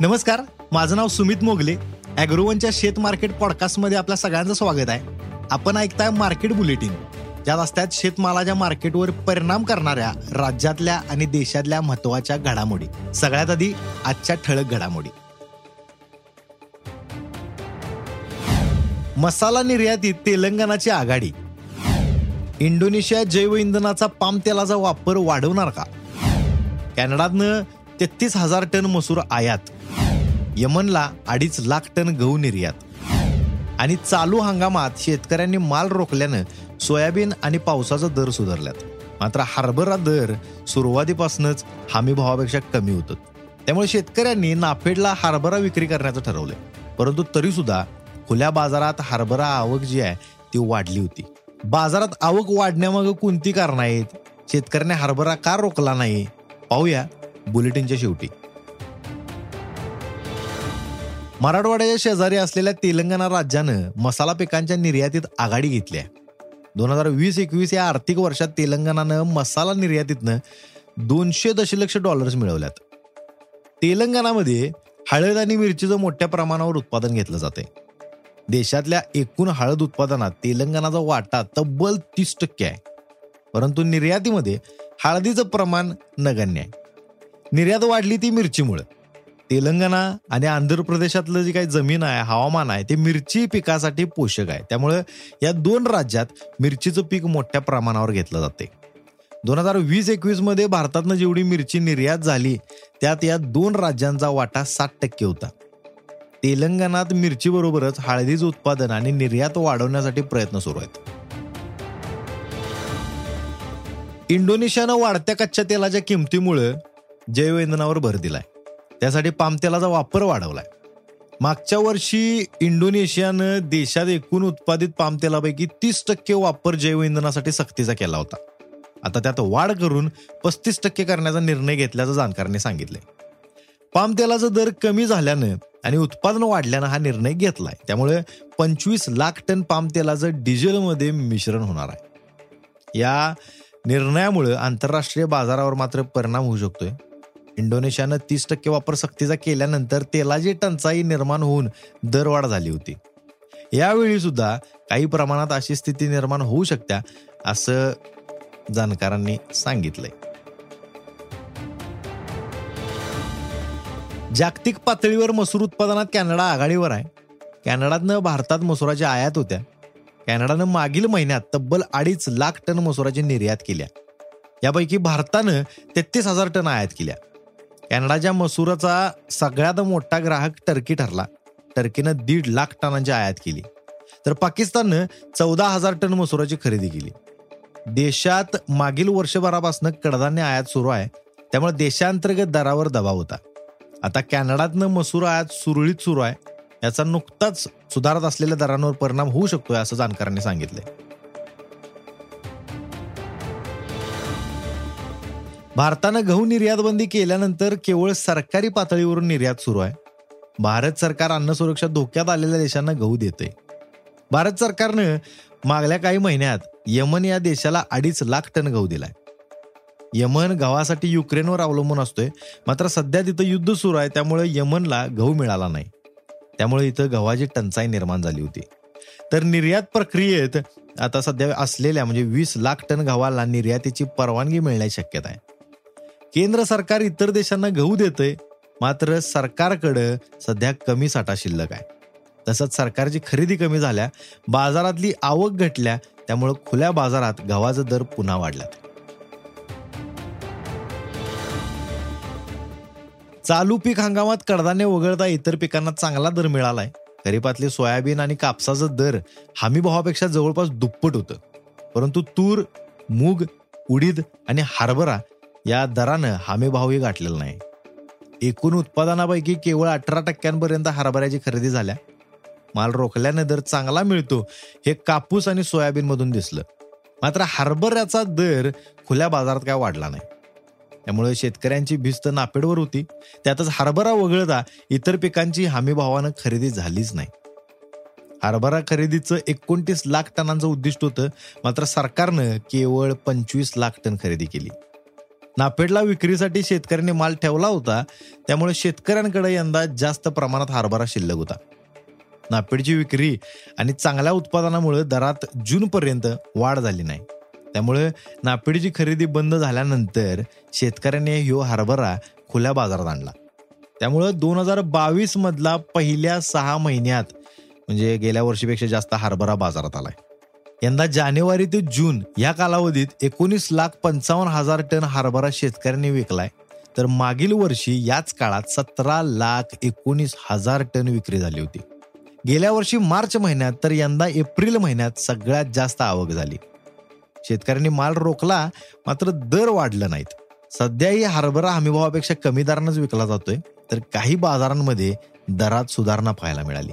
नमस्कार माझं नाव सुमित मोगले. अॅग्रोवनच्या शेत मार्केट पॉडकास्टमध्ये आपल्या सगळ्यांचं स्वागत आहे. आपण ऐकताय मार्केट बुलेटिन. ज्या रस्त्यात शेतमालाच्या मार्केटवर परिणाम करणाऱ्या राज्यातल्या आणि देशातल्या महत्त्वाच्या घडामोडी. सगळ्यात आधी आजच्या ठळक घडामोडी. मसाला निर्यातीत तेलंगणाची आघाडी. इंडोनेशिया जैव इंधनाचा पाम तेलाचा वापर वाढवणार का? कॅनडातनं तेहतीस हजार टन मसूर आयात. यमनला अडीच लाख टन गहू निर्यात. आणि चालू हंगामात शेतकऱ्यांनी माल रोखल्यानं सोयाबीन आणि पावसाचा दर सुधारल्यात. मात्र हरभरा दर सुरुवातीपासूनच हमी भावापेक्षा कमी होतं. त्यामुळे शेतकऱ्यांनी नाफेडला हरभरा विक्री करण्याचं ठरवलंय. परंतु तरी सुद्धा खुल्या बाजारात हरभरा आवक जी आहे ती वाढली होती. बाजारात आवक वाढण्यामागं कोणती कारण आहेत? शेतकऱ्याने हरभरा का रोखला नाही? पाहूया. बुलेटिनच्या शेवटी. मराठवाड्याच्या शेजारी असलेल्या तेलंगणा राज्यानं मसाला पिकांच्या निर्यातीत आघाडी घेतली आहे. दोन हजार वीस एकवीस या आर्थिक वर्षात तेलंगणानं मसाला निर्यातीतनं दोनशे दशलक्ष डॉलर्स मिळवल्यात. तेलंगणामध्ये हळद आणि मिरचीचं मोठ्या प्रमाणावर उत्पादन घेतलं जाते देशातल्या एकूण हळद उत्पादनात तेलंगणाचा वाटा तब्बल तीस टक्के आहे. परंतु निर्यातीमध्ये हळदीचं प्रमाण नगण्य आहे. निर्यात वाढली ती मिरचीमुळे. तेलंगणा आणि आंध्र प्रदेशातलं जे काही जमीन आहे हवामान आहे ते मिरची पिकासाठी पोषक आहे. त्यामुळं या दोन राज्यात मिरचीचं पीक मोठ्या प्रमाणावर घेतलं जाते दोन हजार वीस एकवीसमध्ये भारतातनं जेवढी मिरची निर्यात झाली त्यात या दोन राज्यांचा वाटा सात टक्के होता. तेलंगणात मिरची बरोबरच हळदीचं उत्पादन आणि निर्यात वाढवण्यासाठी प्रयत्न सुरू आहेत. इंडोनेशियानं वाढत्या कच्च्या तेलाच्या किमतीमुळे जैवइंधनावर भर दिलाय. त्यासाठी पामतेलाचा वापर वाढवलाय. मागच्या वर्षी इंडोनेशियानं देशात एकूण उत्पादित पामतेलापैकी तीस टक्के वापर जैवइंधनासाठी सक्तीचा केला होता. आता त्यात वाढ करून पस्तीस टक्के करण्याचा निर्णय घेतल्याचं जाणकारांनी सांगितलंय. पामतेलाचा दर कमी झाल्यानं आणि उत्पादन वाढल्यानं हा निर्णय घेतलाय. त्यामुळे पंचवीस लाख टन पाम तेलाचं डिझेलमध्ये मिश्रण होणार आहे. या निर्णयामुळे आंतरराष्ट्रीय बाजारावर मात्र परिणाम होऊ शकतोय. इंडोनेशियानं तीस टक्के वापर सक्तीचा केल्यानंतर तेलाची टंचाई निर्माण होऊन दरवाढ झाली होती. यावेळी सुद्धा काही प्रमाणात अशी स्थिती निर्माण होऊ शकत्या असं जाणकारांनी सांगितलंय. जागतिक पातळीवर मसूर उत्पादनात कॅनडा आघाडीवर आहे. कॅनडातनं भारतात मसुराच्या आयात होत्या. कॅनडानं मागील महिन्यात तब्बल अडीच लाख टन मसुराची निर्यात केल्या. यापैकी भारतानं तेहतीस हजार टन आयात केल्या. कॅनडाच्या मसुराचा सगळ्यात मोठा ग्राहक टर्की ठरला. टर्कीनं दीड लाख टनांची आयात केली. तर पाकिस्ताननं चौदा हजार टन मसुराची खरेदी केली. देशात मागील वर्षभरापासून कडधान्य आयात सुरू आहे. त्यामुळे देशांतर्गत दरावर दबाव होता. आता कॅनडातनं मसूर आयात सुरळीत सुरू आहे. याचा नुकताच सुधारत असलेल्या दरांवर परिणाम होऊ शकतोय असं जाणकारांनी सांगितलंय. भारतानं गहू निर्यात बंदी केल्यानंतर केवळ सरकारी पातळीवरून निर्यात सुरू आहे. भारत सरकार अन्न सुरक्षा धोक्यात आलेल्या देशांना गहू देते भारत सरकारनं मागल्या काही महिन्यात यमन या देशाला अडीच लाख टन गहू दिलाय. यमन गव्हासाठी युक्रेनवर अवलंबून असतोय मात्र सध्या तिथं युद्ध सुरू आहे त्यामुळे यमनला गहू मिळाला नाही. त्यामुळे इथं गव्हाची टंचाई निर्माण झाली होती. तर निर्यात प्रक्रियेत आता सध्या असलेल्या म्हणजे वीस लाख टन गव्हाला निर्यातीची परवानगी मिळण्याची शक्यता आहे. केंद्र सरकार इतर देशांना गहू देतंय मात्र सरकारकडं सध्या कमी साठा शिल्लक आहे. तसंच सरकारची खरेदी कमी झाल्या बाजारातली आवक घटल्या त्यामुळे खुल्या बाजारात गव्हाचा दर पुन्हा वाढलात. चालू पीक हंगामात कडधान्य वगळता इतर पिकांना चांगला दर मिळालाय. खरीपातले सोयाबीन आणि कापसाचा दर हमी भावापेक्षा जवळपास दुप्पट होतं. परंतु तूर मूग उडीद आणि हरभरा या दरानं हमीभावही गाठलेला नाही. एकूण उत्पादनापैकी केवळ अठरा टक्क्यांपर्यंत हरभऱ्याची खरेदी झाल्या. माल रोखल्याने दर चांगला मिळतो हे कापूस आणि सोयाबीन मधून दिसलं. मात्र हरभऱ्याचा दर खुल्या बाजारात काय वाढला नाही. त्यामुळे शेतकऱ्यांची भिस्त नापेडवर होती. त्यातच हरभरा वगळता इतर पिकांची हमीभावानं खरेदी झालीच नाही. हरभरा खरेदीचं एकोणतीस लाख टनांचं उद्दिष्ट होतं मात्र सरकारनं केवळ पंचवीस लाख टन खरेदी केली. नापेडला विक्रीसाठी शेतकऱ्यांनी माल ठेवला होता. त्यामुळे शेतकऱ्यांकडे यंदा जास्त प्रमाणात हरभरा शिल्लक होता. नापेडची विक्री आणि चांगल्या उत्पादनामुळे दरात जूनपर्यंत वाढ झाली नाही. त्यामुळे नापेडची खरेदी बंद झाल्यानंतर शेतकऱ्यांनी ह्यो हरभरा खुल्या बाजारात आणला. त्यामुळं दोन हजार बावीस मधला पहिल्या सहा महिन्यात म्हणजे गेल्या वर्षीपेक्षा जास्त हरभरा बाजारात आलाय. यंदा जानेवारी ते जून या कालावधीत एकोणीस लाख पंचावन्न हजार टन हरभरा शेतकऱ्यांनी विकलाय. तर मागील वर्षी याच काळात सतरा लाख एकोणीस हजार टन विक्री झाली होती. गेल्या वर्षी मार्च महिन्यात तर यंदा एप्रिल महिन्यात सगळ्यात जास्त आवक झाली. शेतकऱ्यांनी माल रोखला मात्र दर वाढलं नाहीत. सध्याही हरभरा हमीभावापेक्षा कमी दरानंच विकला जातोय तर काही बाजारांमध्ये दरात सुधारणा पाहायला मिळाली.